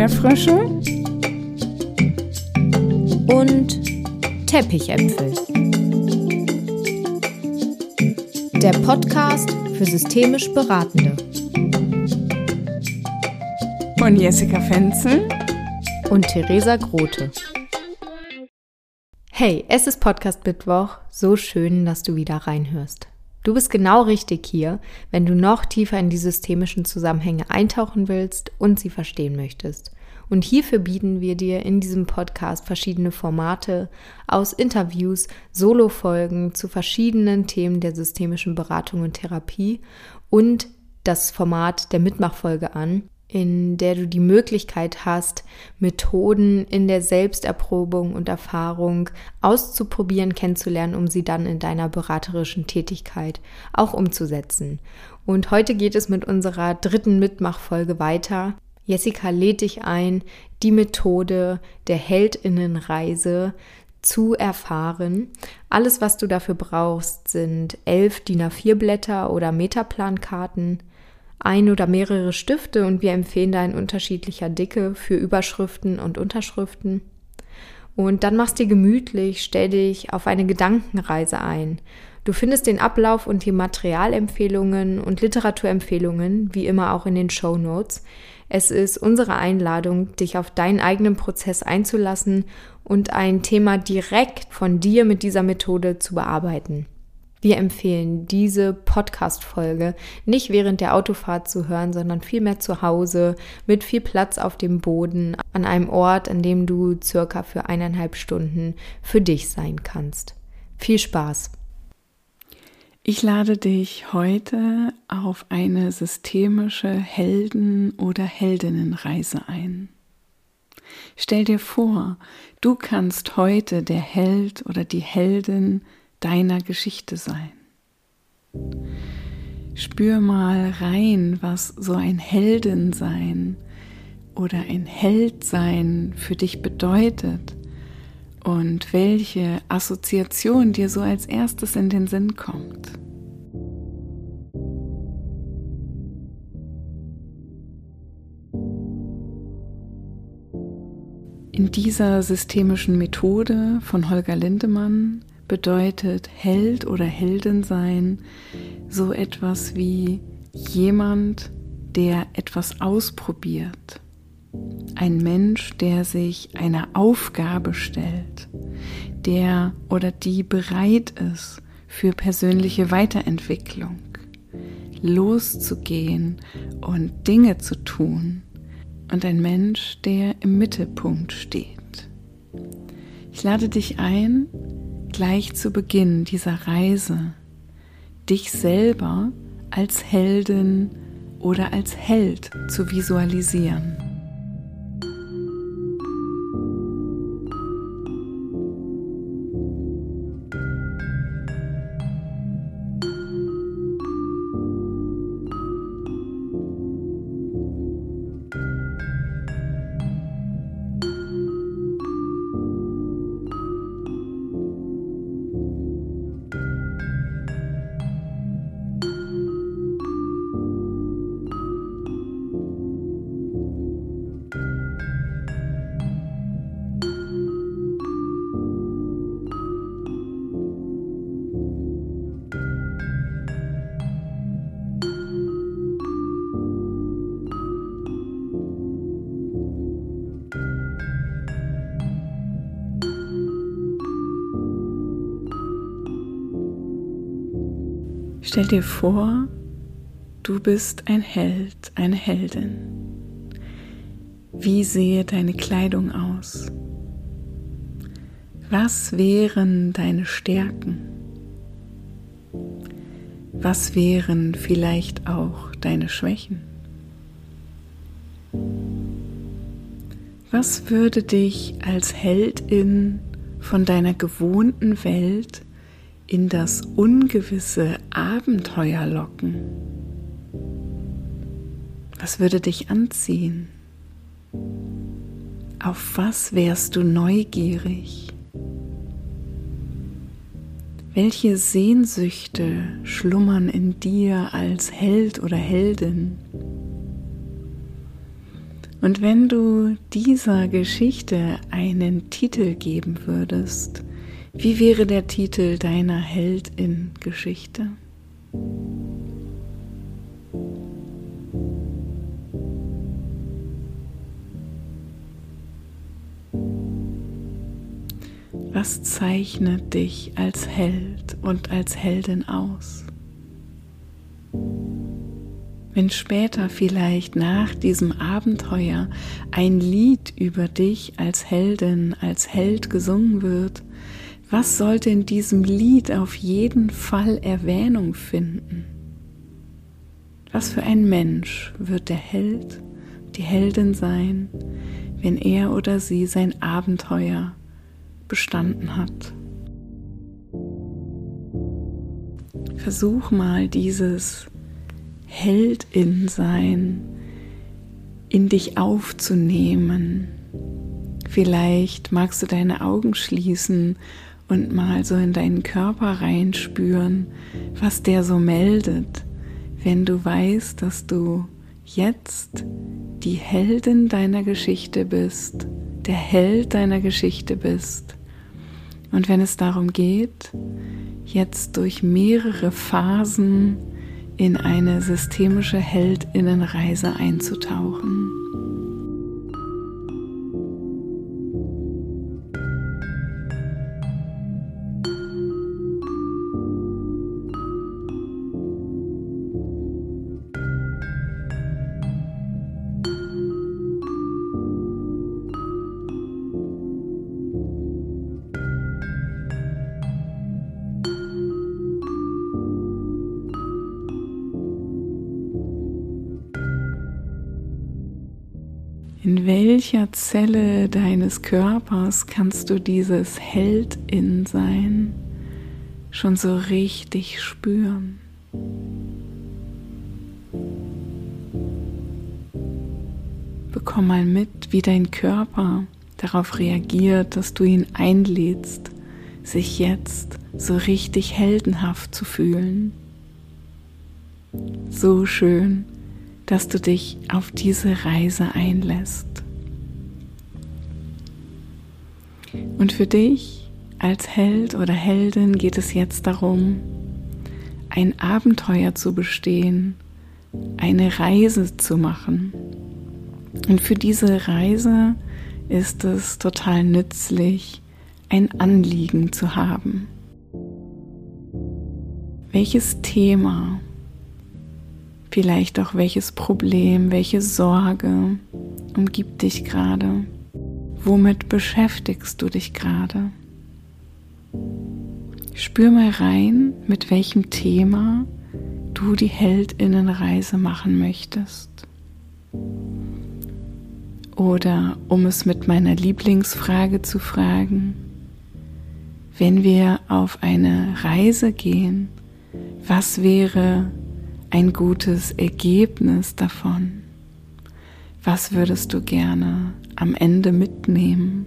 Erdbeerfrische und Teppichäpfel. Der Podcast für systemisch Beratende. Von Jessica Fenzel und Theresa Grote. Hey, es ist Podcast Mittwoch. So schön, dass du wieder reinhörst. Du bist genau richtig hier, wenn du noch tiefer in die systemischen Zusammenhänge eintauchen willst und sie verstehen möchtest. Und hierfür bieten wir dir in diesem Podcast verschiedene Formate aus Interviews, Solo-Folgen zu verschiedenen Themen der systemischen Beratung und Therapie und das Format der Mitmachfolge an, in der du die Möglichkeit hast, Methoden in der Selbsterprobung und Erfahrung auszuprobieren, kennenzulernen, um sie dann in deiner beraterischen Tätigkeit auch umzusetzen. Und heute geht es mit unserer dritten Mitmachfolge weiter. Jessica lädt dich ein, die Methode der Heldinnenreise zu erfahren. Alles, was du dafür brauchst, sind elf DIN A4 Blätter oder Metaplankarten, ein oder mehrere Stifte und wir empfehlen da in unterschiedlicher Dicke für Überschriften und Unterschriften. Und dann machst dir gemütlich, stell dich auf eine Gedankenreise ein. Du findest den Ablauf und die Materialempfehlungen und Literaturempfehlungen, wie immer auch in den Show Notes. Es ist unsere Einladung, dich auf deinen eigenen Prozess einzulassen und ein Thema direkt von dir mit dieser Methode zu bearbeiten. Wir empfehlen diese Podcast-Folge nicht während der Autofahrt zu hören, sondern vielmehr zu Hause mit viel Platz auf dem Boden an einem Ort, an dem du circa für eineinhalb Stunden für dich sein kannst. Viel Spaß! Ich lade dich heute auf eine systemische Helden- oder Heldinnenreise ein. Stell dir vor, du kannst heute der Held oder die Heldin deiner Geschichte sein. Spür mal rein, was so ein Heldensein oder ein Heldsein für dich bedeutet und welche Assoziation dir so als erstes in den Sinn kommt. In dieser systemischen Methode von Holger Lindemann bedeutet Held oder Heldin sein so etwas wie jemand, der etwas ausprobiert. Ein Mensch, der sich einer Aufgabe stellt, der oder die bereit ist für persönliche Weiterentwicklung, loszugehen und Dinge zu tun. Und ein Mensch, der im Mittelpunkt steht. Ich lade dich ein, gleich zu Beginn dieser Reise dich selber als Heldin oder als Held zu visualisieren. Stell dir vor, du bist ein Held, eine Heldin. Wie sehe deine Kleidung aus? Was wären deine Stärken? Was wären vielleicht auch deine Schwächen? Was würde dich als Heldin von deiner gewohnten Welt in das ungewisse Abenteuer locken? Was würde dich anziehen? Auf was wärst du neugierig? Welche Sehnsüchte schlummern in dir als Held oder Heldin? Und wenn du dieser Geschichte einen Titel geben würdest, wie wäre der Titel deiner Heldin-Geschichte? Was zeichnet dich als Held und als Heldin aus? Wenn später vielleicht nach diesem Abenteuer ein Lied über dich als Heldin, als Held gesungen wird, was sollte in diesem Lied auf jeden Fall Erwähnung finden? Was für ein Mensch wird der Held, die Heldin sein, wenn er oder sie sein Abenteuer bestanden hat? Versuch mal dieses Heldin-Sein in dich aufzunehmen. Vielleicht magst du deine Augen schließen und mal so in deinen Körper reinspüren, was der so meldet, wenn du weißt, dass du jetzt die Heldin deiner Geschichte bist, der Held deiner Geschichte bist. Und wenn es darum geht, jetzt durch mehrere Phasen in eine systemische Heldinnenreise einzutauchen. Welcher Zelle deines Körpers kannst du dieses Heldin-Sein schon so richtig spüren? Bekomm mal mit, wie dein Körper darauf reagiert, dass du ihn einlädst, sich jetzt so richtig heldenhaft zu fühlen. So schön dass du dich auf diese Reise einlässt. Und für dich als Held oder Heldin geht es jetzt darum, ein Abenteuer zu bestehen, eine Reise zu machen. Und für diese Reise ist es total nützlich, ein Anliegen zu haben. Welches Thema Vielleicht auch welches Problem, welche Sorge umgibt dich gerade? Womit beschäftigst du dich gerade? Spür mal rein, mit welchem Thema du die Heldinnenreise machen möchtest. Oder um es mit meiner Lieblingsfrage zu fragen, wenn wir auf eine Reise gehen, was wäre ein gutes Ergebnis davon? Was würdest du gerne am Ende mitnehmen?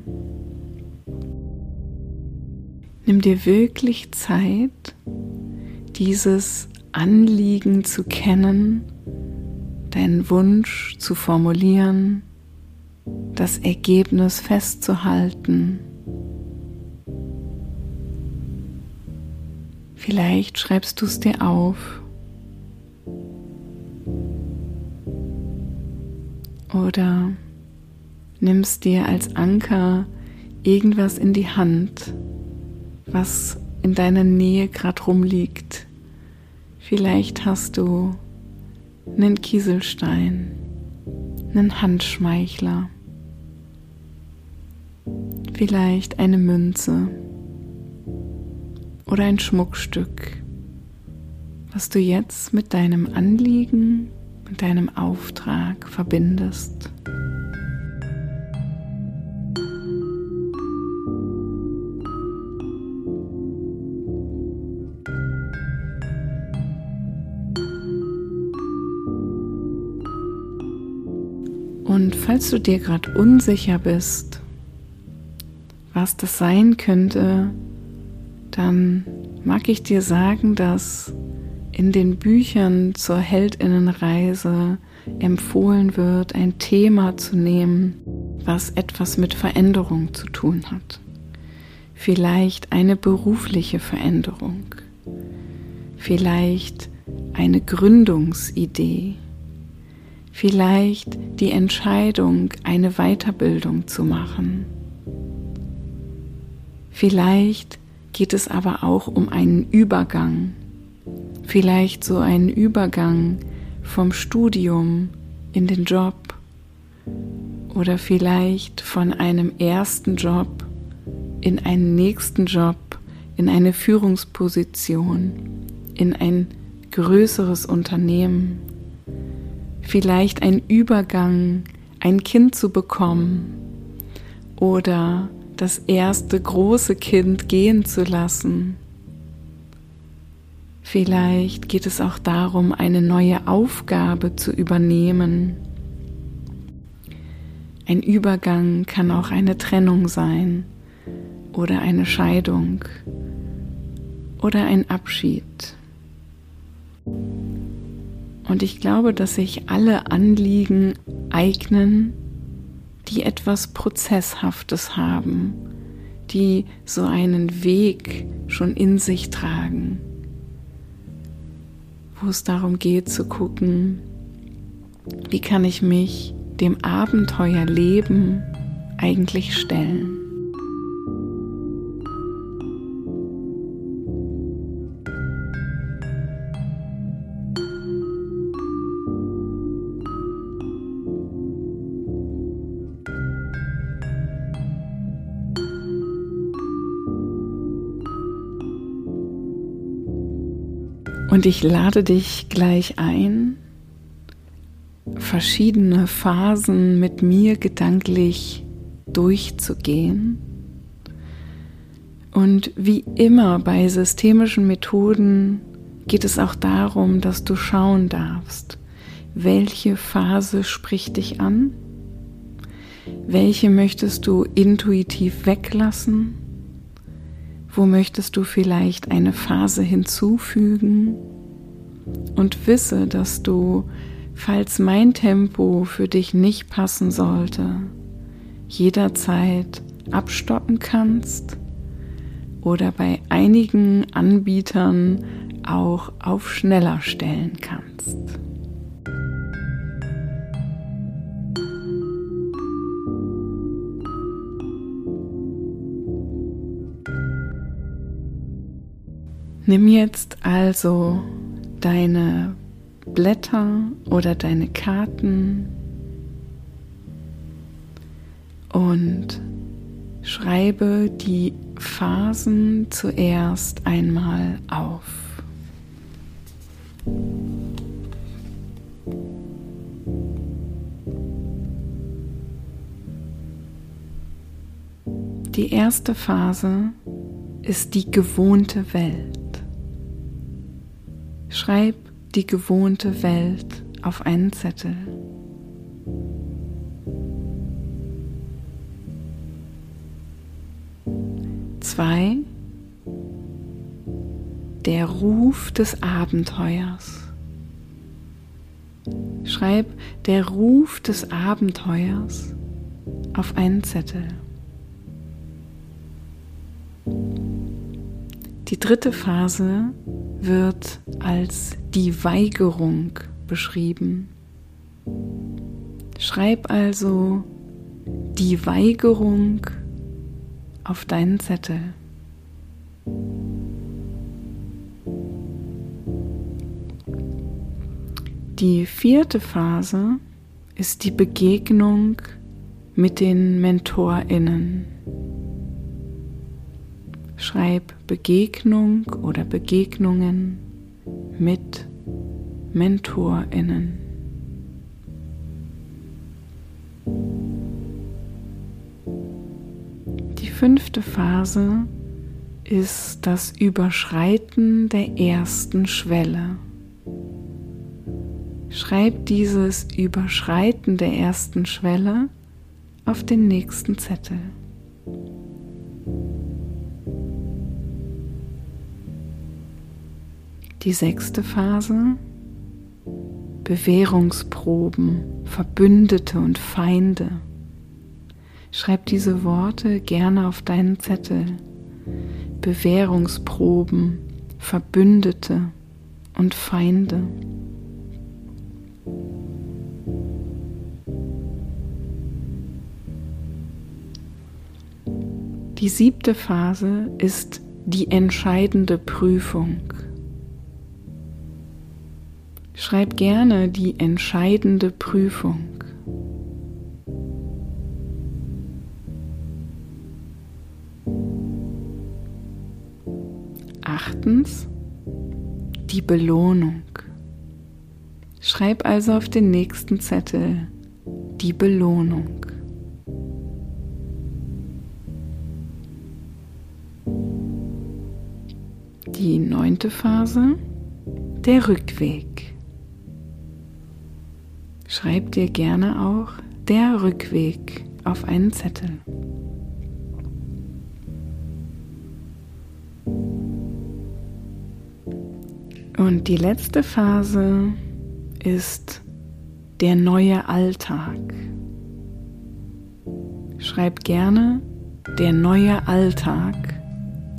Nimm dir wirklich Zeit, dieses Anliegen zu kennen, deinen Wunsch zu formulieren, das Ergebnis festzuhalten. Vielleicht schreibst du es dir auf Oder nimmst dir als Anker irgendwas in die Hand, was in deiner Nähe gerade rumliegt. Vielleicht hast du einen Kieselstein, einen Handschmeichler, vielleicht eine Münze oder ein Schmuckstück, was du jetzt mit deinem Anliegen mit deinem Auftrag verbindest. Und falls du dir gerade unsicher bist, was das sein könnte, dann mag ich dir sagen, dass in den Büchern zur Heldinnenreise empfohlen wird, ein Thema zu nehmen, was etwas mit Veränderung zu tun hat. Vielleicht eine berufliche Veränderung, vielleicht eine Gründungsidee, vielleicht die Entscheidung, eine Weiterbildung zu machen. Vielleicht geht es aber auch um einen Übergang, vielleicht so einen Übergang vom Studium in den Job oder vielleicht von einem ersten Job in einen nächsten Job, in eine Führungsposition, in ein größeres Unternehmen, vielleicht ein Übergang, ein Kind zu bekommen oder das erste große Kind gehen zu lassen Vielleicht geht es auch darum, eine neue Aufgabe zu übernehmen. Ein Übergang kann auch eine Trennung sein oder eine Scheidung oder ein Abschied. Und ich glaube, dass sich alle Anliegen eignen, die etwas Prozesshaftes haben, die so einen Weg schon in sich tragen wo es darum geht zu gucken, wie kann ich mich dem Abenteuer Leben eigentlich stellen. Und ich lade dich gleich ein, verschiedene Phasen mit mir gedanklich durchzugehen. Und wie immer bei systemischen Methoden geht es auch darum, dass du schauen darfst, welche Phase spricht dich an, welche möchtest du intuitiv weglassen wo möchtest du vielleicht eine Phase hinzufügen? Und wisse, dass du, falls mein Tempo für dich nicht passen sollte, jederzeit abstoppen kannst oder bei einigen Anbietern auch auf schneller stellen kannst. Nimm jetzt also deine Blätter oder deine Karten und schreibe die Phasen zuerst einmal auf. Die erste Phase ist die gewohnte Welt. Schreib die gewohnte Welt auf einen Zettel. Zwei, der Ruf des Abenteuers. Schreib der Ruf des Abenteuers auf einen Zettel. Die dritte Phase wird als die Weigerung beschrieben. Schreib also die Weigerung auf deinen Zettel. Die vierte Phase ist die Begegnung mit den Mentorinnen. Schreib Begegnung oder Begegnungen mit Mentorinnen. Die fünfte Phase ist das Überschreiten der ersten Schwelle. Schreib dieses Überschreiten der ersten Schwelle auf den nächsten Zettel. Die sechste Phase, Bewährungsproben, Verbündete und Feinde. Schreib diese Worte gerne auf deinen Zettel. Bewährungsproben, Verbündete und Feinde. Die siebte Phase ist die entscheidende Prüfung. Schreib gerne die entscheidende Prüfung. Achtens, die Belohnung. Schreib also auf den nächsten Zettel die Belohnung. Die neunte Phase, der Rückweg. Schreib dir gerne auch der Rückweg auf einen Zettel. Und die letzte Phase ist der neue Alltag. Schreib gerne der neue Alltag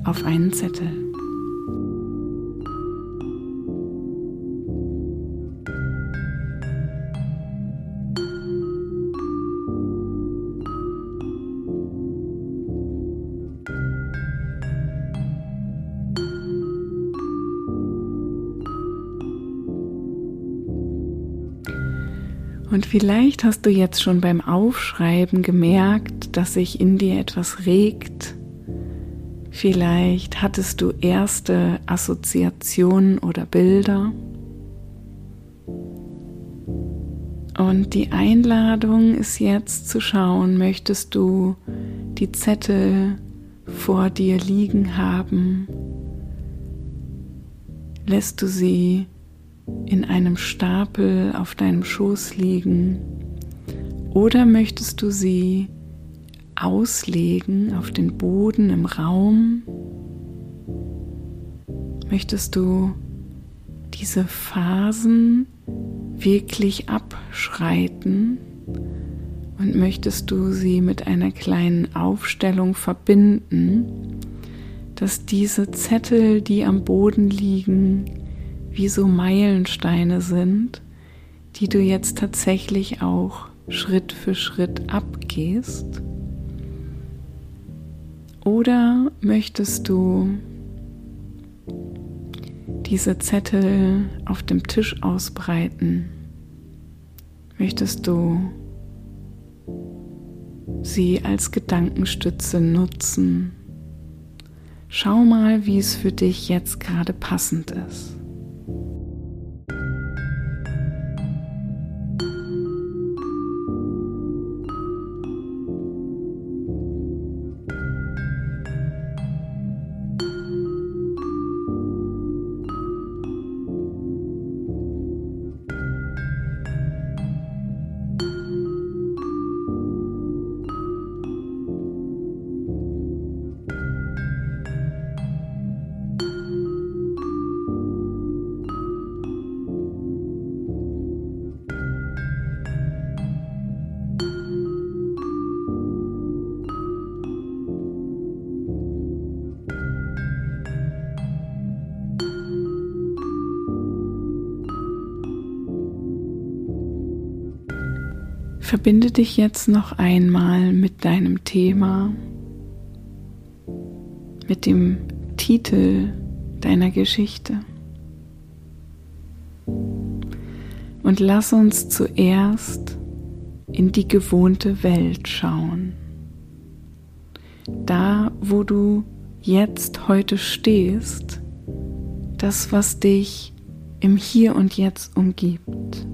auf einen Zettel. Vielleicht hast du jetzt schon beim Aufschreiben gemerkt, dass sich in dir etwas regt. Vielleicht hattest du erste Assoziationen oder Bilder. Und die Einladung ist jetzt zu schauen, möchtest du die Zettel vor dir liegen haben? Lässt du sie in einem Stapel auf deinem Schoß liegen oder möchtest du sie auslegen auf den Boden im Raum? Möchtest du diese Phasen wirklich abschreiten und möchtest du sie mit einer kleinen Aufstellung verbinden, dass diese Zettel, die am Boden liegen, wie so Meilensteine sind, die du jetzt tatsächlich auch Schritt für Schritt abgehst? Oder möchtest du diese Zettel auf dem Tisch ausbreiten? Möchtest du sie als Gedankenstütze nutzen? Schau mal, wie es für dich jetzt gerade passend ist. Verbinde dich jetzt noch einmal mit deinem Thema, mit dem Titel deiner Geschichte. Und lass uns zuerst in die gewohnte Welt schauen. Da, wo du jetzt heute stehst, das, was dich im Hier und Jetzt umgibt.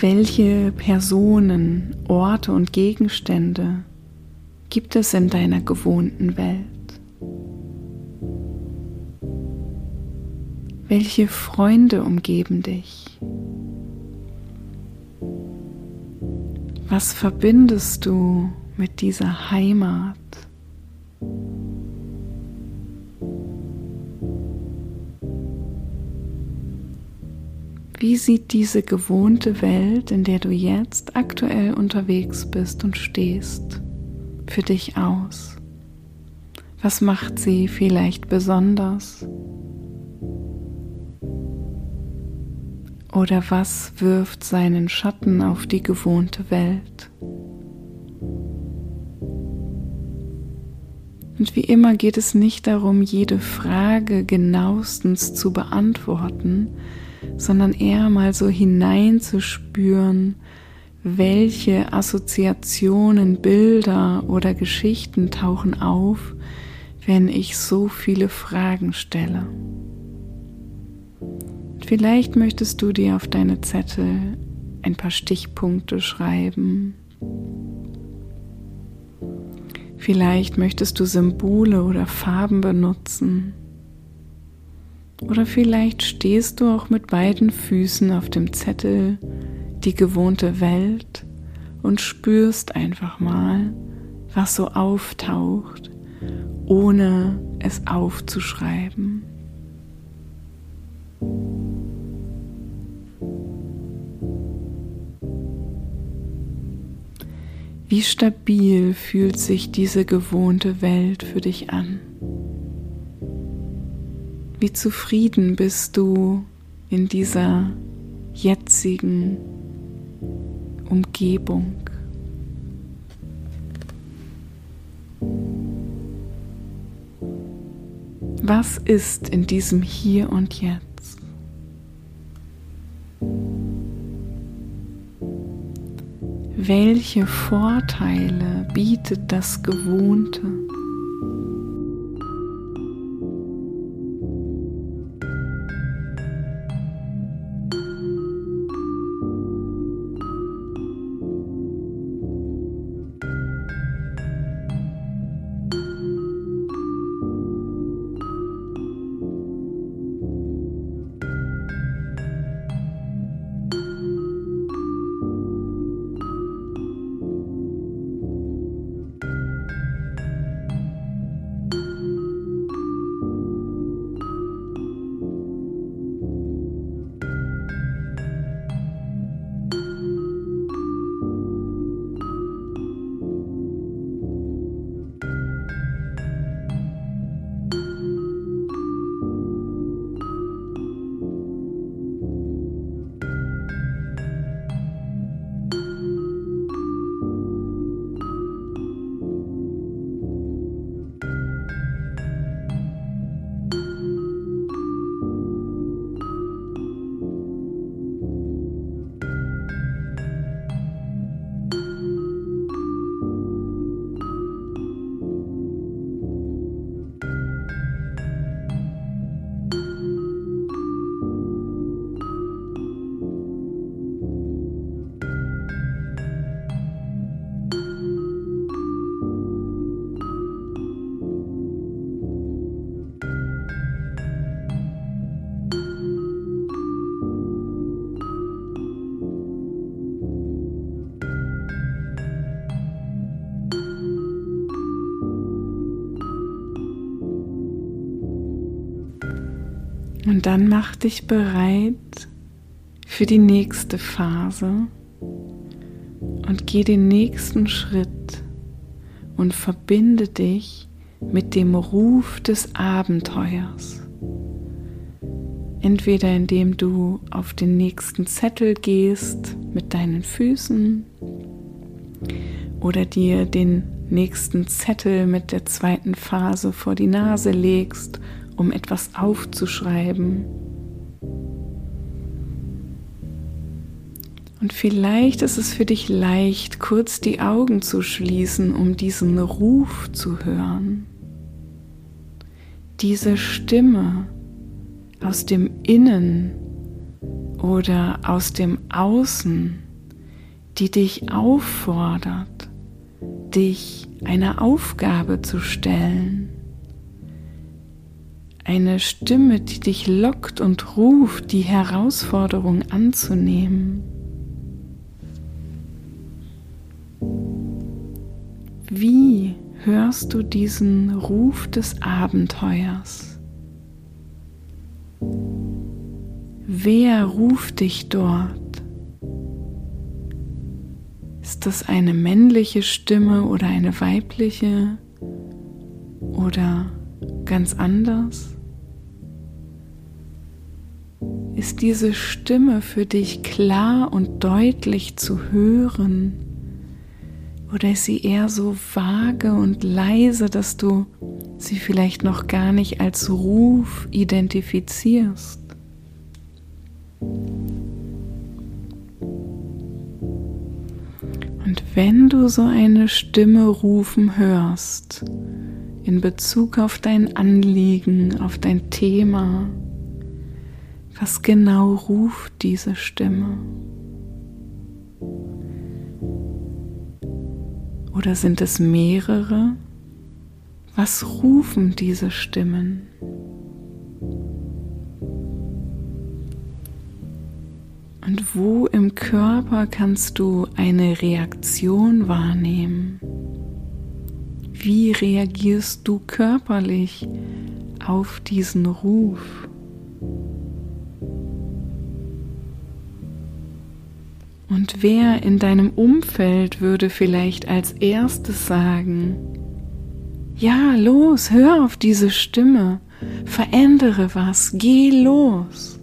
Welche Personen, Orte und Gegenstände gibt es in deiner gewohnten Welt? Welche Freunde umgeben dich? Was verbindest du mit dieser Heimat? Wie sieht diese gewohnte Welt, in der du jetzt aktuell unterwegs bist und stehst, für dich aus? Was macht sie vielleicht besonders? Oder was wirft seinen Schatten auf die gewohnte Welt? Und wie immer geht es nicht darum, jede Frage genauestens zu beantworten, sondern eher mal so hineinzuspüren, welche Assoziationen, Bilder oder Geschichten tauchen auf, wenn ich so viele Fragen stelle. Vielleicht möchtest du dir auf deine Zettel ein paar Stichpunkte schreiben. Vielleicht möchtest du Symbole oder Farben benutzen. Oder vielleicht stehst du auch mit beiden Füßen auf dem Zettel die gewohnte Welt und spürst einfach mal, was so auftaucht, ohne es aufzuschreiben. Wie stabil fühlt sich diese gewohnte Welt für dich an? Wie zufrieden bist du in dieser jetzigen Umgebung? Was ist in diesem Hier und Jetzt? Welche Vorteile bietet das Gewohnte? Und dann mach dich bereit für die nächste Phase und geh den nächsten Schritt und verbinde dich mit dem Ruf des Abenteuers. Entweder indem du auf den nächsten Zettel gehst mit deinen Füßen oder dir den nächsten Zettel mit der zweiten Phase vor die Nase legst um etwas aufzuschreiben. Und vielleicht ist es für dich leicht, kurz die Augen zu schließen, um diesen Ruf zu hören. Diese Stimme aus dem Innen oder aus dem Außen, die dich auffordert, dich einer Aufgabe zu stellen eine Stimme, die dich lockt und ruft, die Herausforderung anzunehmen. Wie hörst du diesen Ruf des Abenteuers? Wer ruft dich dort? Ist das eine männliche Stimme oder eine weibliche oder ganz anders? Ist diese Stimme für dich klar und deutlich zu hören? Oder ist sie eher so vage und leise, dass du sie vielleicht noch gar nicht als Ruf identifizierst? Und wenn du so eine Stimme rufen hörst, in Bezug auf dein Anliegen, auf dein Thema, was genau ruft diese Stimme? Oder sind es mehrere? Was rufen diese Stimmen? Und wo im Körper kannst du eine Reaktion wahrnehmen? Wie reagierst du körperlich auf diesen Ruf? Und wer in deinem Umfeld würde vielleicht als erstes sagen, ja, los, hör auf diese Stimme, verändere was, geh los.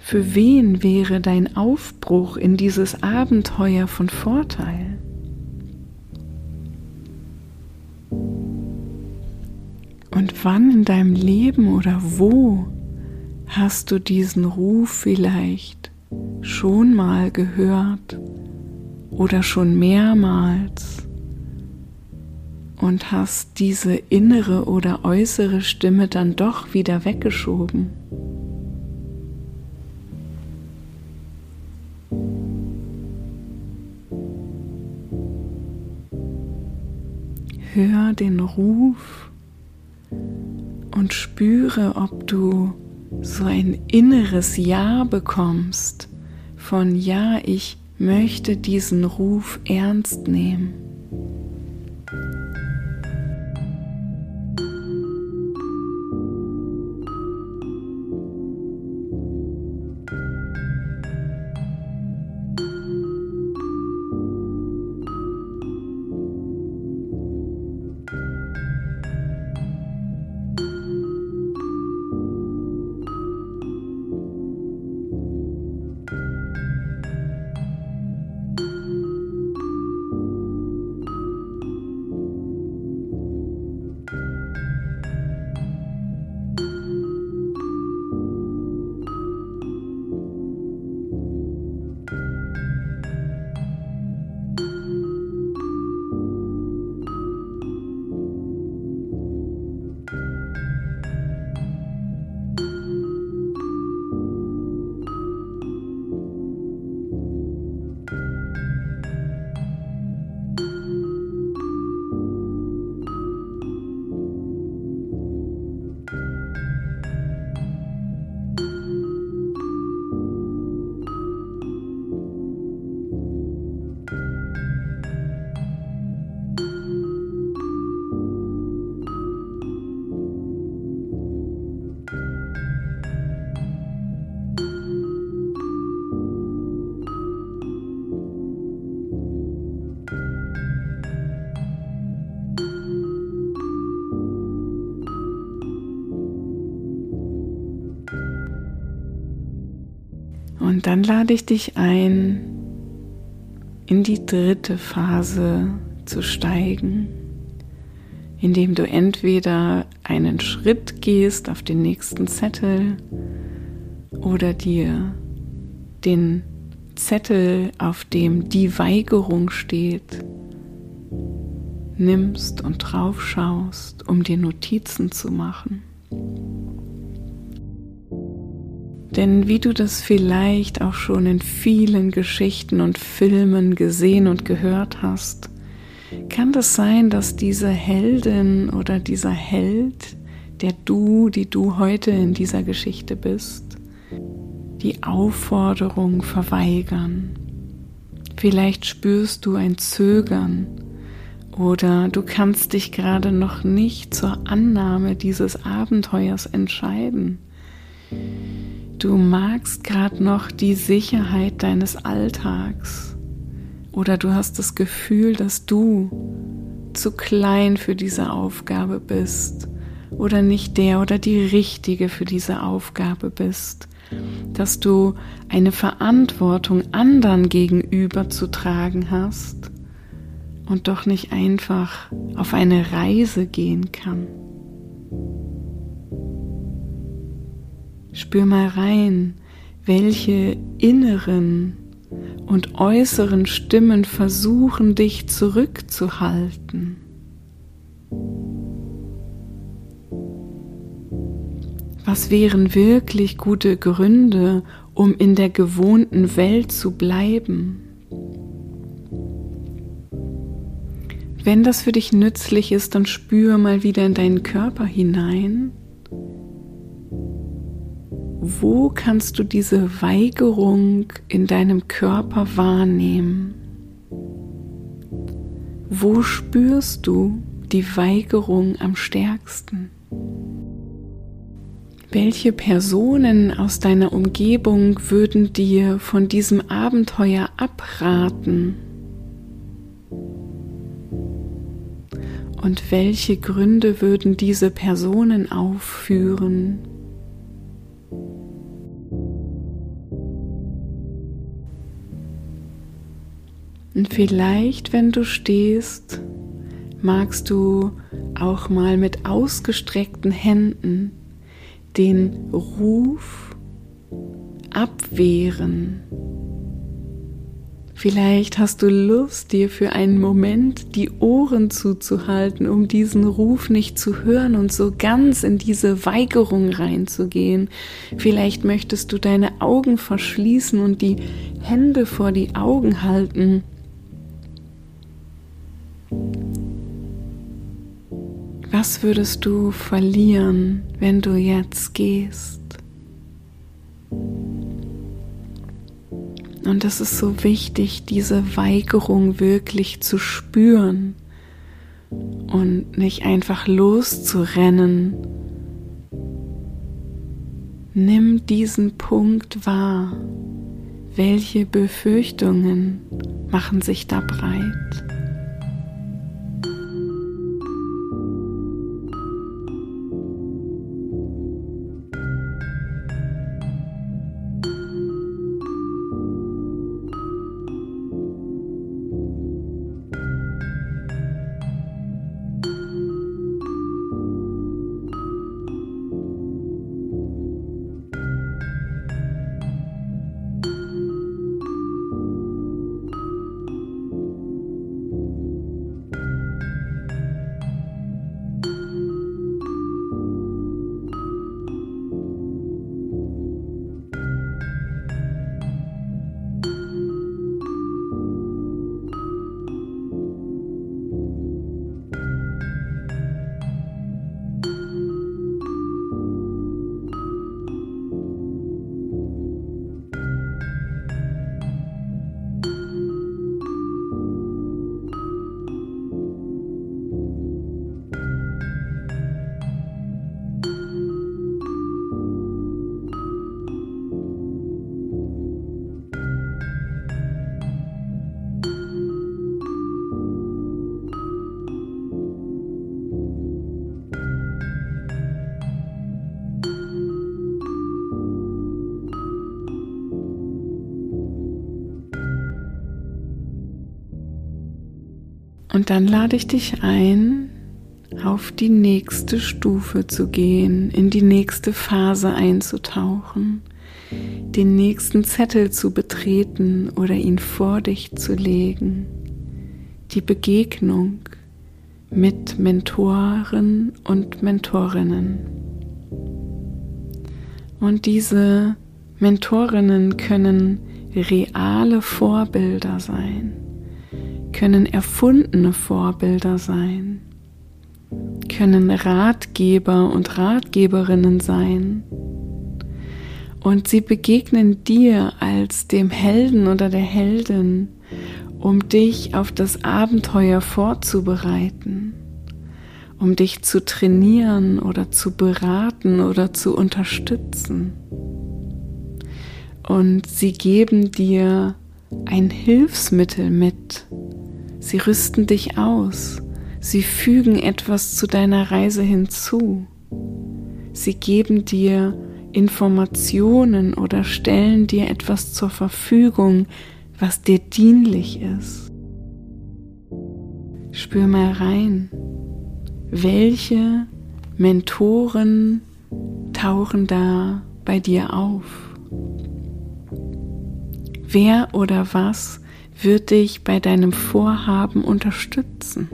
Für wen wäre dein Aufbruch in dieses Abenteuer von Vorteil? Und wann in deinem Leben oder wo hast du diesen Ruf vielleicht schon mal gehört oder schon mehrmals und hast diese innere oder äußere Stimme dann doch wieder weggeschoben? Hör den Ruf und spüre, ob du so ein inneres Ja bekommst von Ja, ich möchte diesen Ruf ernst nehmen. Dann lade ich dich ein, in die dritte Phase zu steigen, indem du entweder einen Schritt gehst auf den nächsten Zettel oder dir den Zettel, auf dem die Weigerung steht, nimmst und drauf schaust, um dir Notizen zu machen. Denn wie du das vielleicht auch schon in vielen Geschichten und Filmen gesehen und gehört hast, kann das sein, dass diese Heldin oder dieser Held, der du, die du heute in dieser Geschichte bist, die Aufforderung verweigern Vielleicht spürst du ein Zögern oder du kannst dich gerade noch nicht zur Annahme dieses Abenteuers entscheiden. Du magst gerade noch die Sicherheit deines Alltags. Oder du hast das Gefühl, dass du zu klein für diese Aufgabe bist. Oder nicht der oder die Richtige für diese Aufgabe bist, dass du eine Verantwortung anderen gegenüber zu tragen hast und doch nicht einfach auf eine Reise gehen kann. Spür mal rein, welche inneren und äußeren Stimmen versuchen dich zurückzuhalten. Was wären wirklich gute Gründe, um in der gewohnten Welt zu bleiben? Wenn das für dich nützlich ist, dann spür mal wieder in deinen Körper hinein. Wo kannst du diese Weigerung in deinem Körper wahrnehmen? Wo spürst du die Weigerung am stärksten? Welche Personen aus deiner Umgebung würden dir von diesem Abenteuer abraten? Und welche Gründe würden diese Personen aufführen? Und vielleicht, wenn du stehst, magst du auch mal mit ausgestreckten Händen den Ruf abwehren. Vielleicht hast du Lust, dir für einen Moment die Ohren zuzuhalten, um diesen Ruf nicht zu hören und so ganz in diese Weigerung reinzugehen. Vielleicht möchtest du deine Augen verschließen und die Hände vor die Augen halten. Was würdest du verlieren, wenn du jetzt gehst? Und es ist so wichtig, diese Weigerung wirklich zu spüren und nicht einfach loszurennen. Nimm diesen Punkt wahr. Welche Befürchtungen machen sich da breit? Und dann lade ich dich ein, auf die nächste Stufe zu gehen, in die nächste Phase einzutauchen, den nächsten Zettel zu betreten oder ihn vor dich zu legen, die Begegnung mit Mentoren und Mentorinnen. Und diese Mentorinnen können reale Vorbilder sein können erfundene Vorbilder sein, können Ratgeber und Ratgeberinnen sein. Und sie begegnen dir als dem Helden oder der Heldin, um dich auf das Abenteuer vorzubereiten, um dich zu trainieren oder zu beraten oder zu unterstützen. Und sie geben dir ein Hilfsmittel mit. Sie rüsten dich aus. Sie fügen etwas zu deiner Reise hinzu. Sie geben dir Informationen oder stellen dir etwas zur Verfügung, was dir dienlich ist. Spür mal rein, welche Mentoren tauchen da bei dir auf? Wer oder was wird dich bei deinem Vorhaben unterstützen?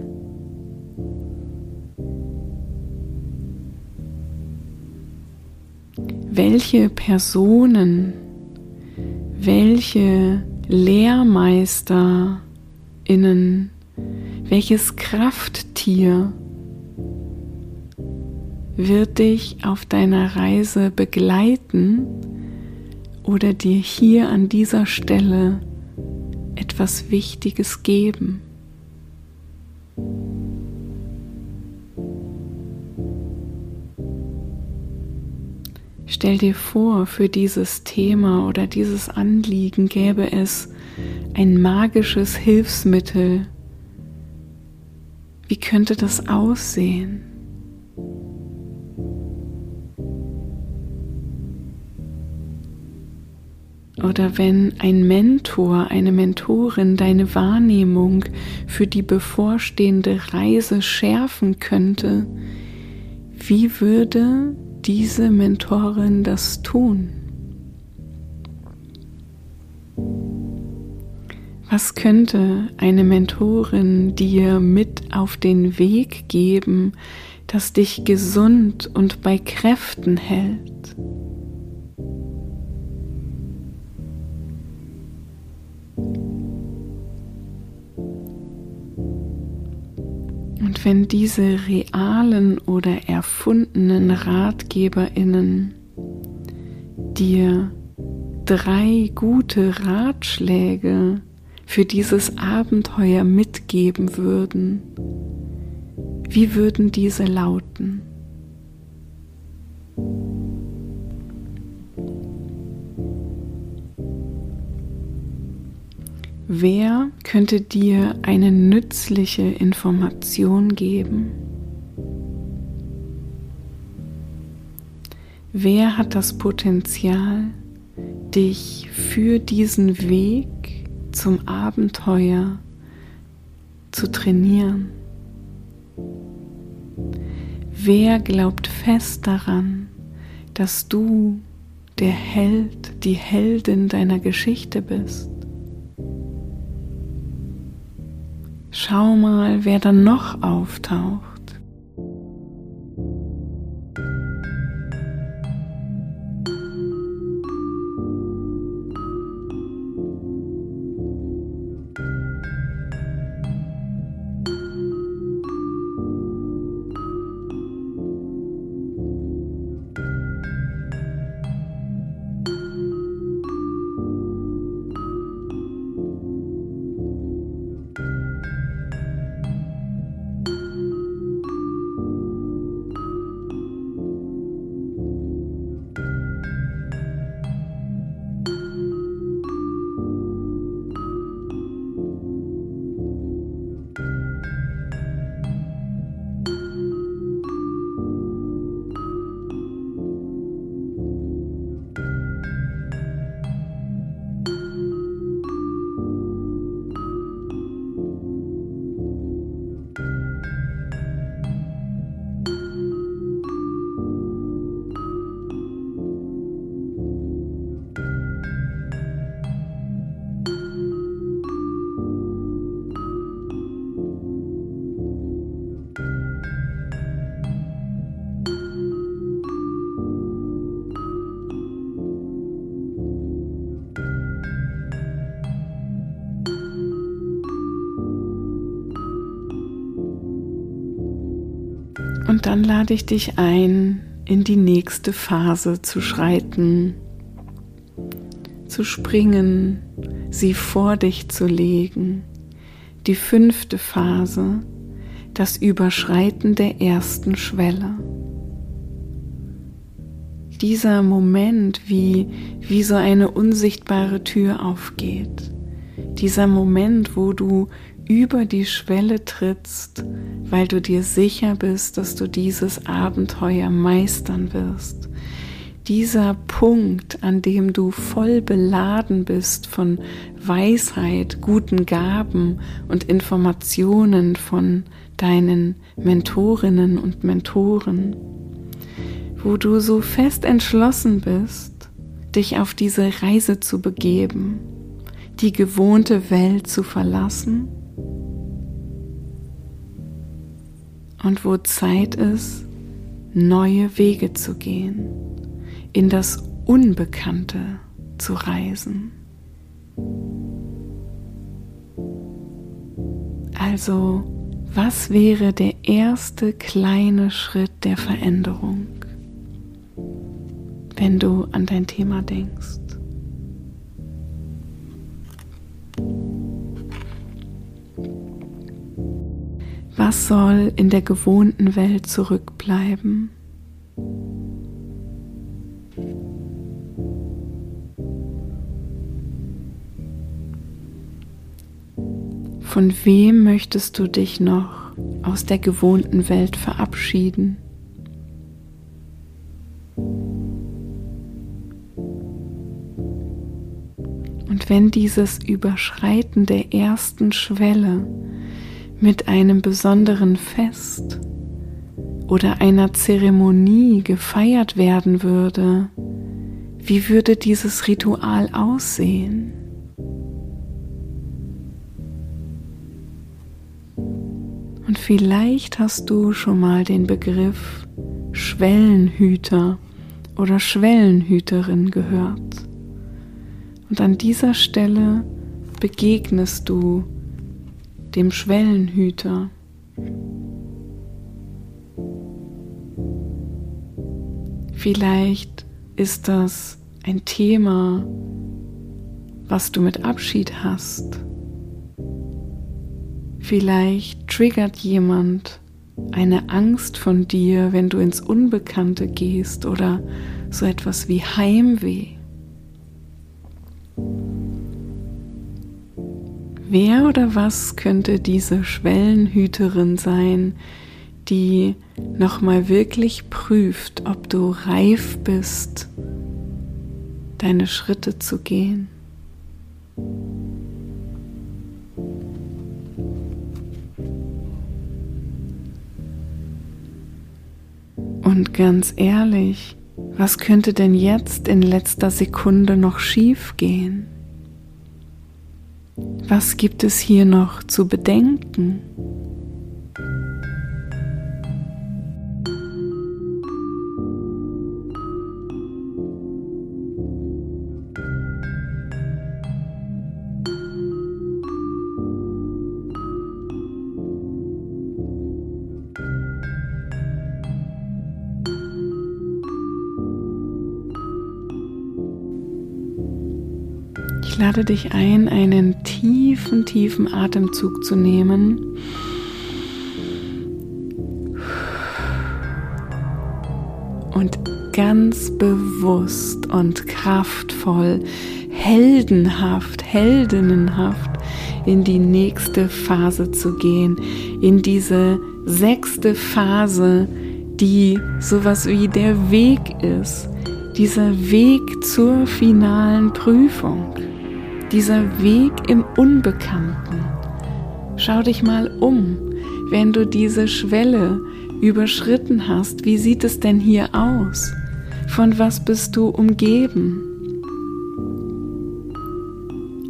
Welche Personen, welche LehrmeisterInnen, welches Krafttier wird dich auf deiner Reise begleiten oder dir hier an dieser Stelle etwas Wichtiges geben. Stell dir vor, für dieses Thema oder dieses Anliegen gäbe es ein magisches Hilfsmittel. Wie könnte das aussehen? Oder wenn ein Mentor, eine Mentorin deine Wahrnehmung für die bevorstehende Reise schärfen könnte, wie würde diese Mentorin das tun? Was könnte eine Mentorin dir mit auf den Weg geben, das dich gesund und bei Kräften hält? Wenn diese realen oder erfundenen Ratgeberinnen dir drei gute Ratschläge für dieses Abenteuer mitgeben würden, wie würden diese lauten? Wer könnte dir eine nützliche Information geben? Wer hat das Potenzial, dich für diesen Weg zum Abenteuer zu trainieren? Wer glaubt fest daran, dass du der Held, die Heldin deiner Geschichte bist? Schau mal, wer dann noch auftaucht. Lade ich dich ein, in die nächste Phase zu schreiten. zu springen, sie vor dich zu legen. Die fünfte Phase, das Überschreiten der ersten Schwelle. Dieser Moment, wie, wie so eine unsichtbare Tür aufgeht. Dieser Moment, wo du über die Schwelle trittst, weil du dir sicher bist, dass du dieses Abenteuer meistern wirst. Dieser Punkt, an dem du voll beladen bist von Weisheit, guten Gaben und Informationen von deinen Mentorinnen und Mentoren, wo du so fest entschlossen bist, dich auf diese Reise zu begeben, die gewohnte Welt zu verlassen und wo Zeit ist, neue Wege zu gehen, in das Unbekannte zu reisen. Also, was wäre der erste kleine Schritt der Veränderung, wenn du an dein Thema denkst? Was soll in der gewohnten Welt zurückbleiben? Von wem möchtest du dich noch aus der gewohnten Welt verabschieden? Und wenn dieses Überschreiten der ersten Schwelle mit einem besonderen Fest oder einer Zeremonie gefeiert werden würde, wie würde dieses Ritual aussehen? Und vielleicht hast du schon mal den Begriff Schwellenhüter oder Schwellenhüterin gehört. Und an dieser Stelle begegnest du dem Schwellenhüter. Vielleicht ist das ein Thema, was du mit Abschied hast. Vielleicht triggert jemand eine Angst von dir, wenn du ins Unbekannte gehst oder so etwas wie Heimweh. Wer oder was könnte diese Schwellenhüterin sein, die nochmal wirklich prüft, ob du reif bist, deine Schritte zu gehen? Und ganz ehrlich, was könnte denn jetzt in letzter Sekunde noch schief gehen? Was gibt es hier noch zu bedenken? Lade dich ein, einen tiefen, tiefen Atemzug zu nehmen. Und ganz bewusst und kraftvoll, heldenhaft, heldinnenhaft in die nächste Phase zu gehen, in diese sechste Phase, die sowas wie der Weg ist, dieser Weg zur finalen Prüfung dieser Weg im Unbekannten. Schau dich mal um, wenn du diese Schwelle überschritten hast. Wie sieht es denn hier aus? Von was bist du umgeben?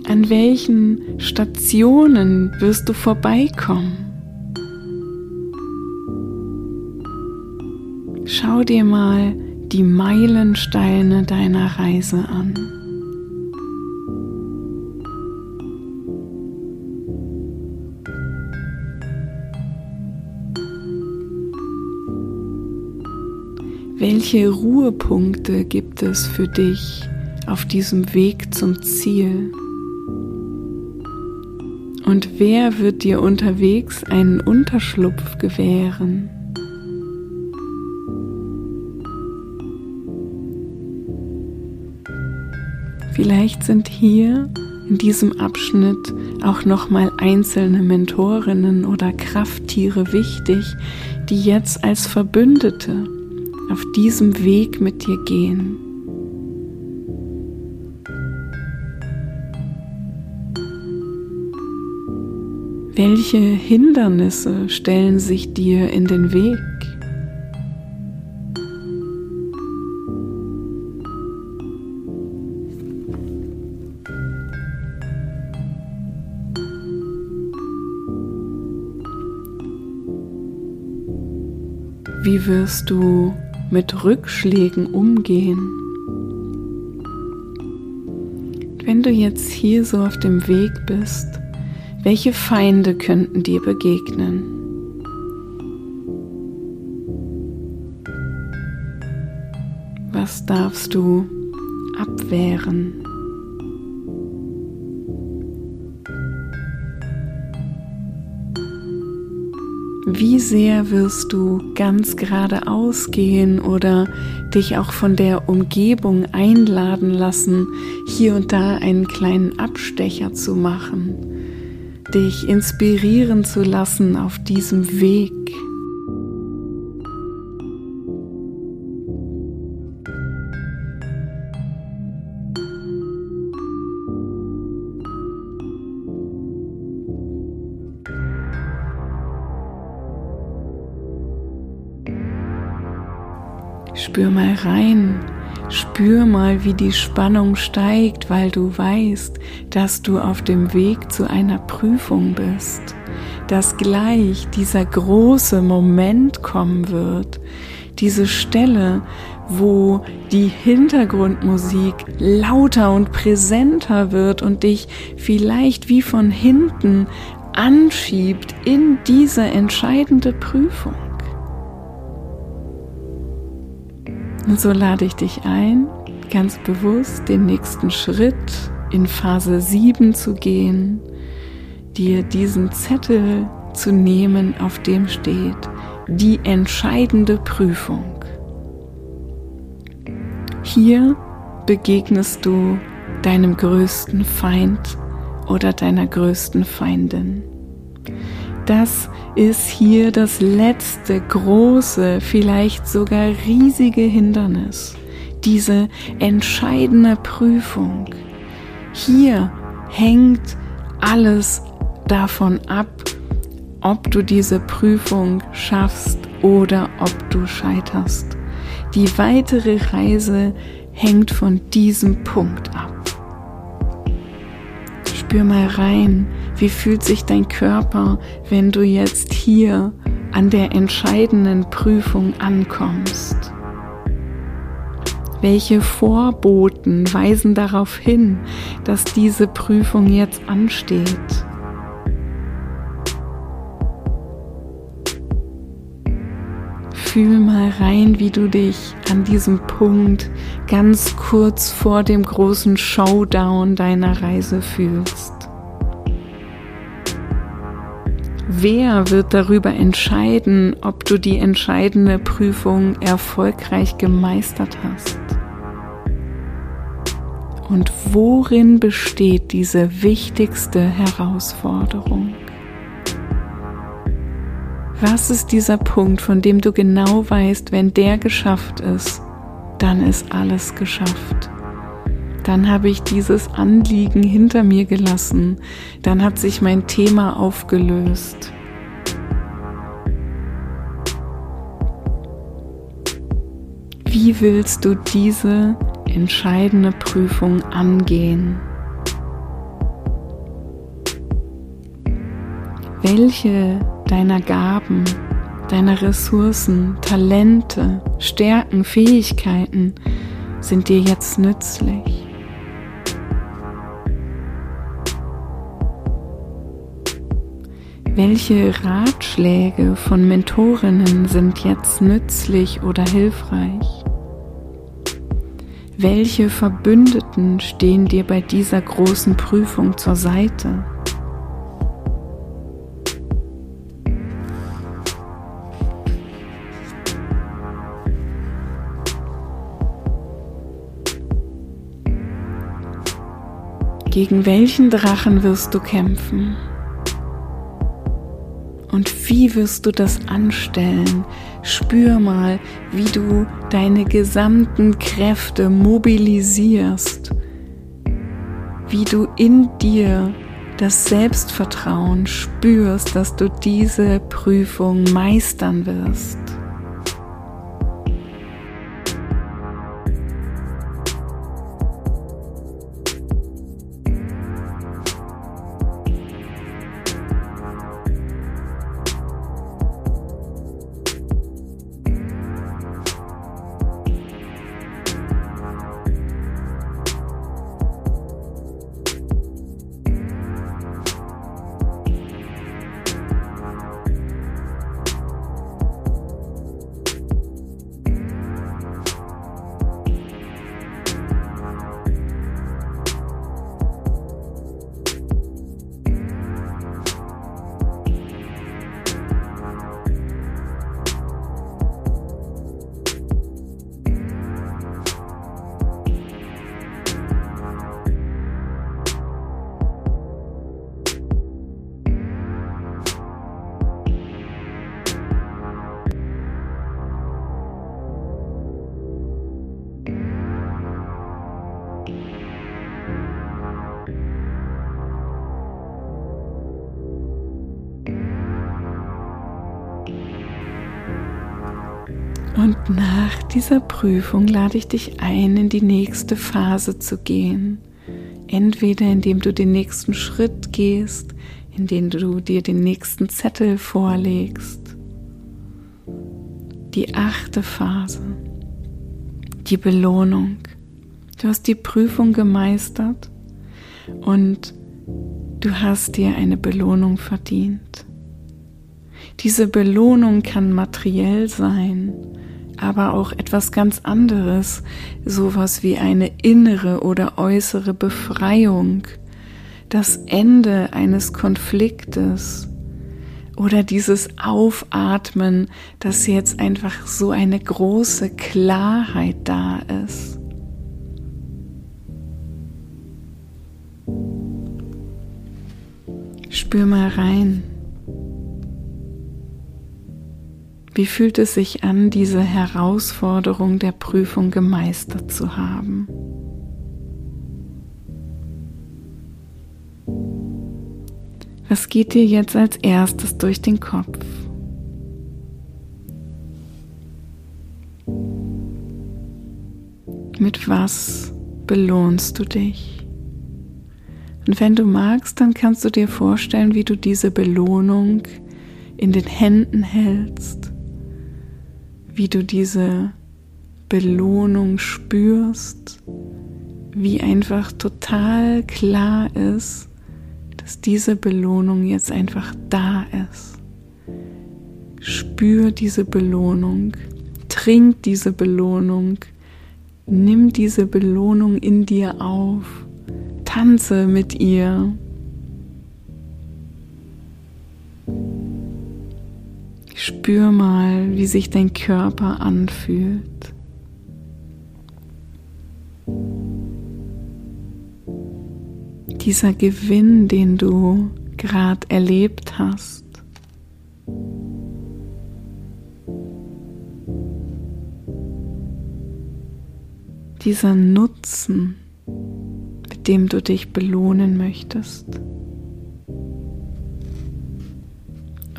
An welchen Stationen wirst du vorbeikommen? Schau dir mal die Meilensteine deiner Reise an. Welche Ruhepunkte gibt es für dich auf diesem Weg zum Ziel? Und wer wird dir unterwegs einen Unterschlupf gewähren? Vielleicht sind hier in diesem Abschnitt auch nochmal einzelne Mentorinnen oder Krafttiere wichtig, die jetzt als Verbündete auf diesem Weg mit dir gehen. Welche Hindernisse stellen sich dir in den Weg? Wie wirst du mit Rückschlägen umgehen? Wenn du jetzt hier so auf dem Weg bist, welche Feinde könnten dir begegnen? Was darfst du abwehren? Wie sehr wirst du ganz geradeaus gehen oder dich auch von der Umgebung einladen lassen, hier und da einen kleinen Abstecher zu machen? dich inspirieren zu lassen auf diesem Weg. Spür mal rein, Spür mal, wie die Spannung steigt, weil du weißt, dass du auf dem Weg zu einer Prüfung bist, dass gleich dieser große Moment kommen wird, diese Stelle, wo die Hintergrundmusik lauter und präsenter wird und dich vielleicht wie von hinten anschiebt in diese entscheidende Prüfung. Und so lade ich dich ein, ganz bewusst den nächsten Schritt in Phase 7 zu gehen, dir diesen Zettel zu nehmen, auf dem steht, die entscheidende Prüfung. Hier begegnest du deinem größten Feind oder deiner größten Feindin. Das ist hier das letzte große, vielleicht sogar riesige Hindernis, diese entscheidende Prüfung. Hier hängt alles davon ab, ob du diese Prüfung schaffst oder ob du scheiterst. Die weitere Reise hängt von diesem Punkt ab. Spür mal rein, wie fühlt sich dein Körper, wenn du jetzt hier an der entscheidenden Prüfung ankommst? Welche Vorboten weisen darauf hin, dass diese Prüfung jetzt ansteht? Fühl mal rein, wie du dich an diesem Punkt ganz kurz vor dem großen Showdown deiner Reise fühlst. Wer wird darüber entscheiden, ob du die entscheidende Prüfung erfolgreich gemeistert hast? Und worin besteht diese wichtigste Herausforderung? Was ist dieser Punkt, von dem du genau weißt, wenn der geschafft ist, dann ist alles geschafft. Dann habe ich dieses Anliegen hinter mir gelassen. Dann hat sich mein Thema aufgelöst. Wie willst du diese entscheidende Prüfung angehen? Welche deiner Gaben, deiner Ressourcen, Talente, Stärken, Fähigkeiten sind dir jetzt nützlich? Welche Ratschläge von Mentorinnen sind jetzt nützlich oder hilfreich? Welche Verbündeten stehen dir bei dieser großen Prüfung zur Seite? Gegen welchen Drachen wirst du kämpfen? Und wie wirst du das anstellen? Spür mal, wie du deine gesamten Kräfte mobilisierst, wie du in dir das Selbstvertrauen spürst, dass du diese Prüfung meistern wirst. Dieser Prüfung lade ich dich ein, in die nächste Phase zu gehen. Entweder indem du den nächsten Schritt gehst, indem du dir den nächsten Zettel vorlegst. Die achte Phase, die Belohnung. Du hast die Prüfung gemeistert und du hast dir eine Belohnung verdient. Diese Belohnung kann materiell sein, aber auch etwas ganz anderes, sowas wie eine innere oder äußere Befreiung, das Ende eines Konfliktes oder dieses Aufatmen, dass jetzt einfach so eine große Klarheit da ist. Spür mal rein. Wie fühlt es sich an, diese Herausforderung der Prüfung gemeistert zu haben? Was geht dir jetzt als erstes durch den Kopf? Mit was belohnst du dich? Und wenn du magst, dann kannst du dir vorstellen, wie du diese Belohnung in den Händen hältst wie du diese Belohnung spürst, wie einfach total klar ist, dass diese Belohnung jetzt einfach da ist. Spür diese Belohnung, trink diese Belohnung, nimm diese Belohnung in dir auf, tanze mit ihr. Spür mal, wie sich dein Körper anfühlt. Dieser Gewinn, den du gerade erlebt hast. Dieser Nutzen, mit dem du dich belohnen möchtest.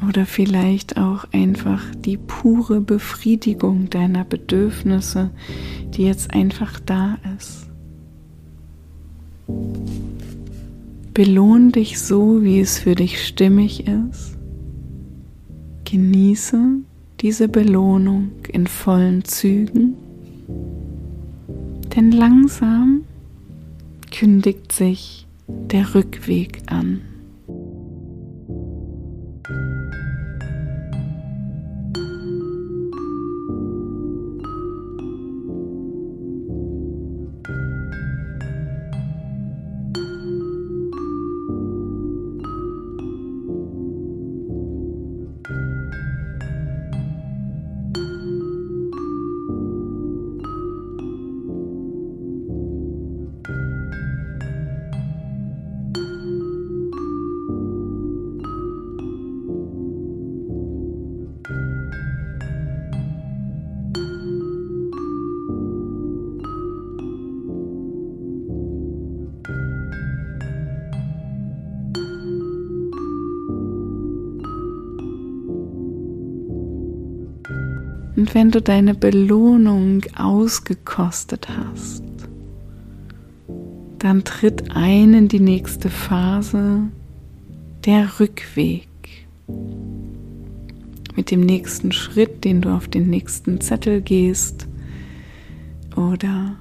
Oder vielleicht auch einfach die pure Befriedigung deiner Bedürfnisse, die jetzt einfach da ist. Belohn dich so, wie es für dich stimmig ist. Genieße diese Belohnung in vollen Zügen, denn langsam kündigt sich der Rückweg an. Wenn du deine Belohnung ausgekostet hast, dann tritt ein in die nächste Phase, der Rückweg. Mit dem nächsten Schritt, den du auf den nächsten Zettel gehst oder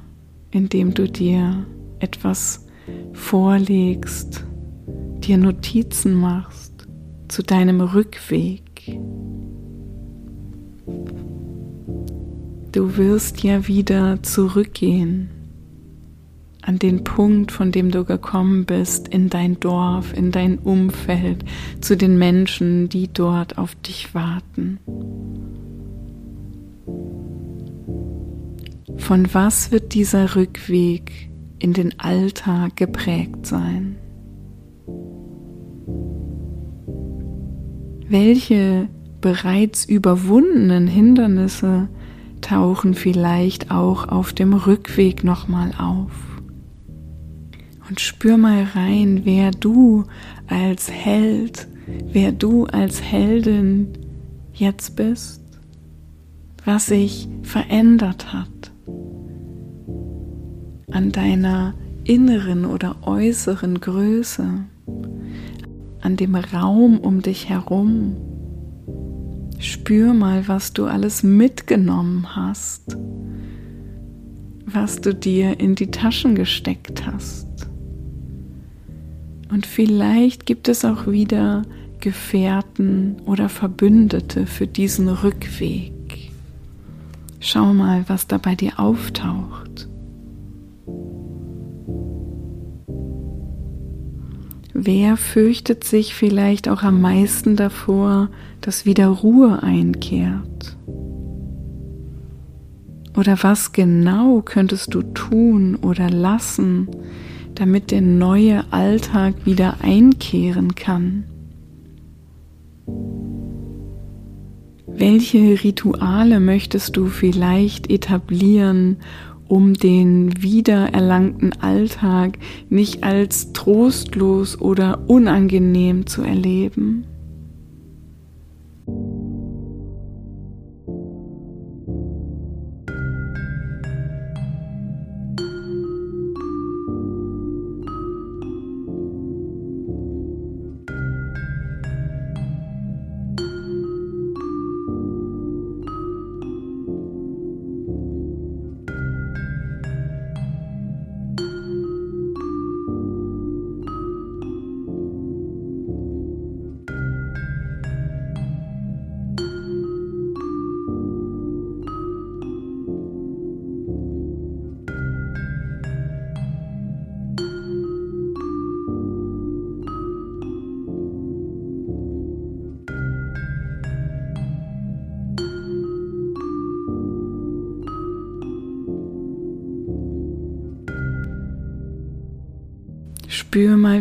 indem du dir etwas vorlegst, dir Notizen machst zu deinem Rückweg. Du wirst ja wieder zurückgehen an den Punkt, von dem du gekommen bist, in dein Dorf, in dein Umfeld, zu den Menschen, die dort auf dich warten. Von was wird dieser Rückweg in den Alltag geprägt sein? Welche bereits überwundenen Hindernisse tauchen vielleicht auch auf dem Rückweg nochmal auf? Und spür mal rein, wer du als Held, wer du als Heldin jetzt bist, was sich verändert hat an deiner inneren oder äußeren Größe, an dem Raum um dich herum. Spür mal, was du alles mitgenommen hast, was du dir in die Taschen gesteckt hast. Und vielleicht gibt es auch wieder Gefährten oder Verbündete für diesen Rückweg. Schau mal, was da bei dir auftaucht. Wer fürchtet sich vielleicht auch am meisten davor, dass wieder Ruhe einkehrt? Oder was genau könntest du tun oder lassen, damit der neue Alltag wieder einkehren kann? Welche Rituale möchtest du vielleicht etablieren, um den wiedererlangten Alltag nicht als trostlos oder unangenehm zu erleben?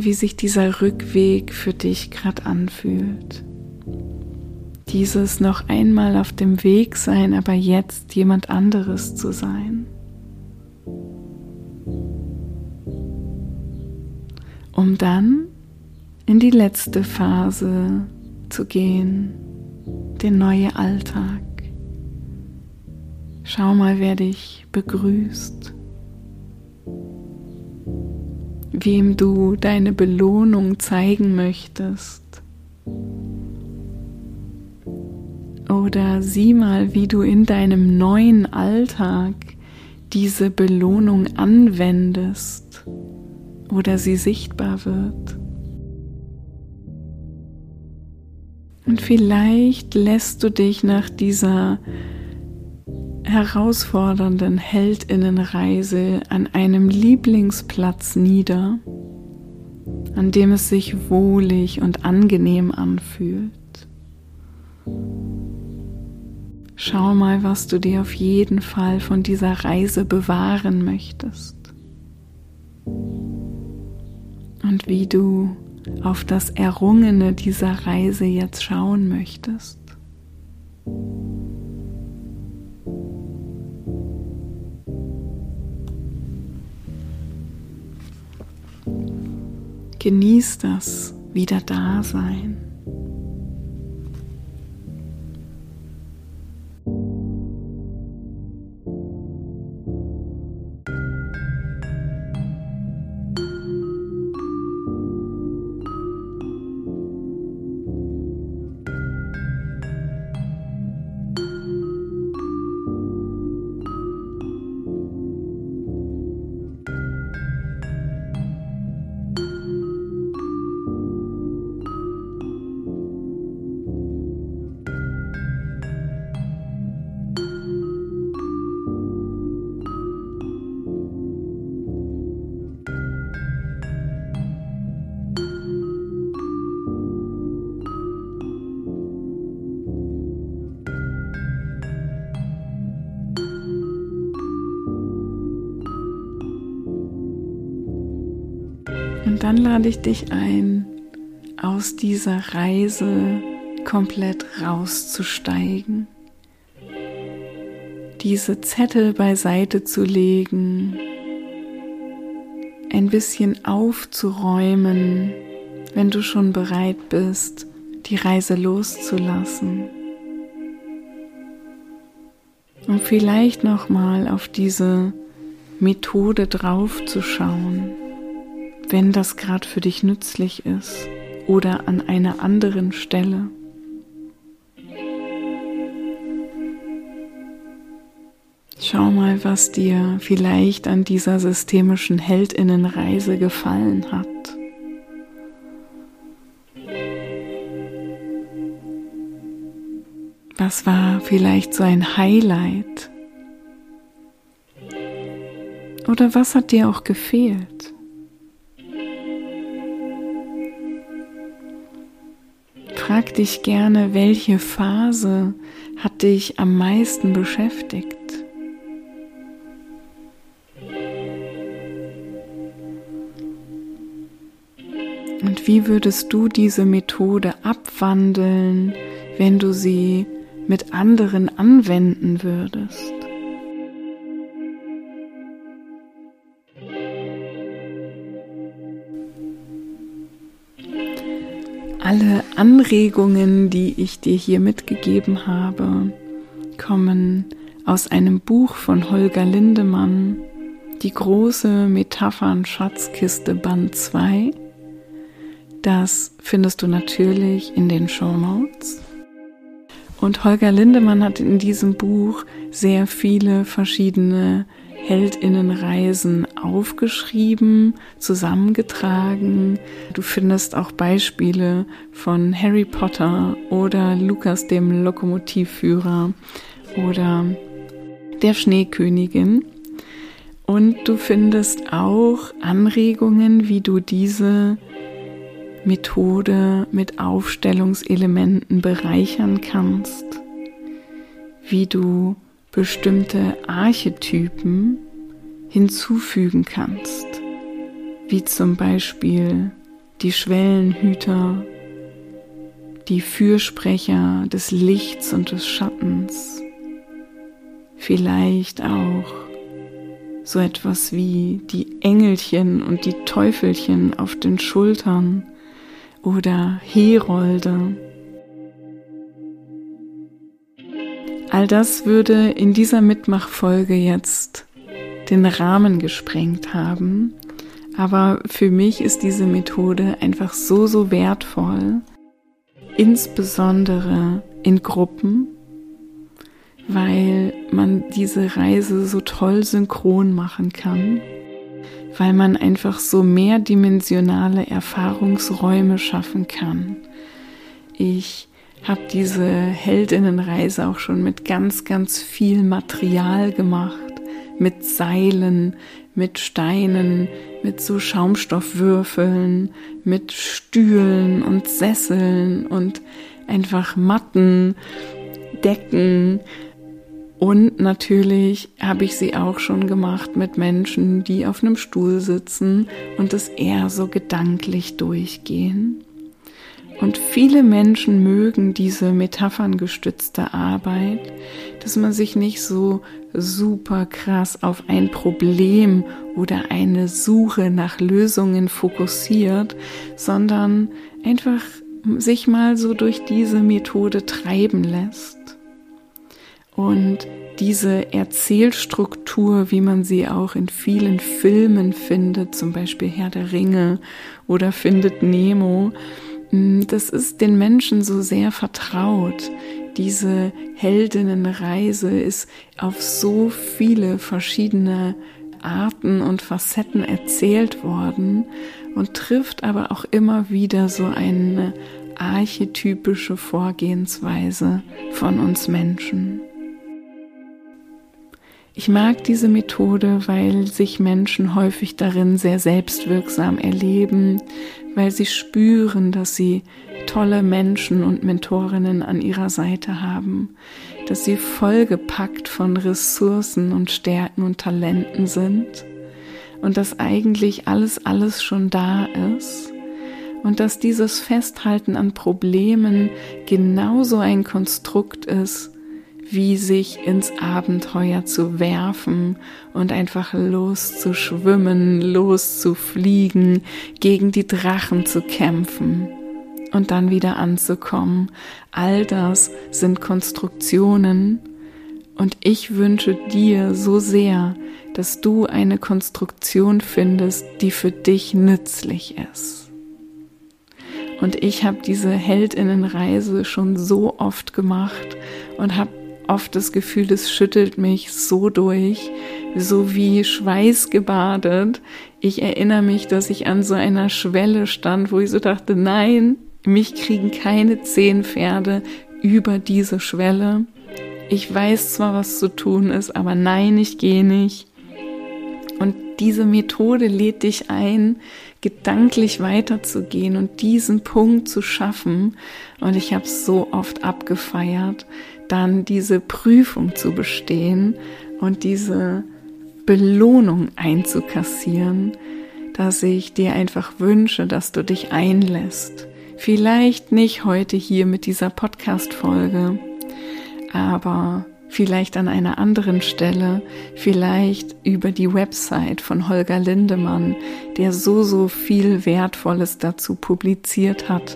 Wie sich dieser Rückweg für dich gerade anfühlt. Dieses noch einmal auf dem Weg sein, aber jetzt jemand anderes zu sein. Um dann in die letzte Phase zu gehen, der neue Alltag. Schau mal, wer dich begrüßt wem du deine Belohnung zeigen möchtest. Oder sieh mal, wie du in deinem neuen Alltag diese Belohnung anwendest oder sie sichtbar wird. Und vielleicht lässt du dich nach dieser herausfordernden Heldinnenreise an einem Lieblingsplatz nieder, an dem es sich wohlig und angenehm anfühlt. Schau mal, was du dir auf jeden Fall von dieser Reise bewahren möchtest und wie du auf das Errungene dieser Reise jetzt schauen möchtest. Genieß das wieder lade ich dich ein, aus dieser Reise komplett rauszusteigen, diese Zettel beiseite zu legen, ein bisschen aufzuräumen, wenn du schon bereit bist, die Reise loszulassen. Um vielleicht nochmal auf diese Methode draufzuschauen, wenn das gerade für dich nützlich ist oder an einer anderen Stelle. Schau mal, was dir vielleicht an dieser systemischen Heldinnenreise gefallen hat. Was war vielleicht so ein Highlight? Oder was hat dir auch gefehlt? Frag dich gerne, welche Phase hat dich am meisten beschäftigt? Und wie würdest du diese Methode abwandeln, wenn du sie mit anderen anwenden würdest? Alle Anregungen, die ich dir hier mitgegeben habe, kommen aus einem Buch von Holger Lindemann, die große Metaphern-Schatzkiste Band 2. Das findest du natürlich in den Show Notes. Und Holger Lindemann hat in diesem Buch sehr viele verschiedene Heldinnenreisen aufgeschrieben, zusammengetragen. Du findest auch Beispiele von Harry Potter oder Lukas dem Lokomotivführer oder der Schneekönigin. Und du findest auch Anregungen, wie du diese Methode mit Aufstellungselementen bereichern kannst, wie du bestimmte Archetypen hinzufügen kannst, wie zum Beispiel die Schwellenhüter, die Fürsprecher des Lichts und des Schattens, vielleicht auch so etwas wie die Engelchen und die Teufelchen auf den Schultern oder Herolde. All das würde in dieser Mitmachfolge jetzt den Rahmen gesprengt haben, aber für mich ist diese Methode einfach so, so wertvoll, insbesondere in Gruppen, weil man diese Reise so toll synchron machen kann weil man einfach so mehrdimensionale Erfahrungsräume schaffen kann. Ich habe diese Heldinnenreise auch schon mit ganz, ganz viel Material gemacht, mit Seilen, mit Steinen, mit so Schaumstoffwürfeln, mit Stühlen und Sesseln und einfach Matten, Decken, und natürlich habe ich sie auch schon gemacht mit Menschen, die auf einem Stuhl sitzen und es eher so gedanklich durchgehen. Und viele Menschen mögen diese metapherngestützte Arbeit, dass man sich nicht so super krass auf ein Problem oder eine Suche nach Lösungen fokussiert, sondern einfach sich mal so durch diese Methode treiben lässt. Und diese Erzählstruktur, wie man sie auch in vielen Filmen findet, zum Beispiel Herr der Ringe oder Findet Nemo, das ist den Menschen so sehr vertraut. Diese Heldinnenreise ist auf so viele verschiedene Arten und Facetten erzählt worden und trifft aber auch immer wieder so eine archetypische Vorgehensweise von uns Menschen. Ich mag diese Methode, weil sich Menschen häufig darin sehr selbstwirksam erleben, weil sie spüren, dass sie tolle Menschen und Mentorinnen an ihrer Seite haben, dass sie vollgepackt von Ressourcen und Stärken und Talenten sind und dass eigentlich alles, alles schon da ist und dass dieses Festhalten an Problemen genauso ein Konstrukt ist, wie sich ins Abenteuer zu werfen und einfach loszuschwimmen, loszufliegen, gegen die Drachen zu kämpfen und dann wieder anzukommen. All das sind Konstruktionen und ich wünsche dir so sehr, dass du eine Konstruktion findest, die für dich nützlich ist. Und ich habe diese Heldinnenreise schon so oft gemacht und habe oft das Gefühl, das schüttelt mich so durch, so wie schweißgebadet. Ich erinnere mich, dass ich an so einer Schwelle stand, wo ich so dachte, nein, mich kriegen keine zehn Pferde über diese Schwelle. Ich weiß zwar, was zu tun ist, aber nein, ich gehe nicht. Und diese Methode lädt dich ein, gedanklich weiterzugehen und diesen Punkt zu schaffen. Und ich habe so oft abgefeiert, dann diese Prüfung zu bestehen und diese Belohnung einzukassieren, dass ich dir einfach wünsche, dass du dich einlässt. Vielleicht nicht heute hier mit dieser Podcast-Folge, aber vielleicht an einer anderen Stelle, vielleicht über die Website von Holger Lindemann, der so, so viel Wertvolles dazu publiziert hat.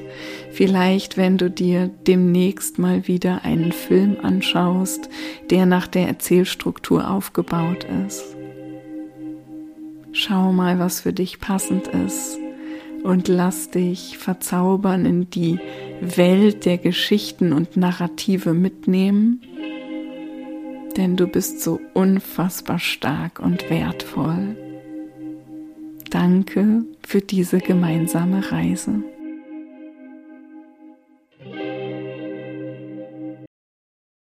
Vielleicht, wenn du dir demnächst mal wieder einen Film anschaust, der nach der Erzählstruktur aufgebaut ist. Schau mal, was für dich passend ist und lass dich verzaubern in die Welt der Geschichten und Narrative mitnehmen denn du bist so unfassbar stark und wertvoll. Danke für diese gemeinsame Reise.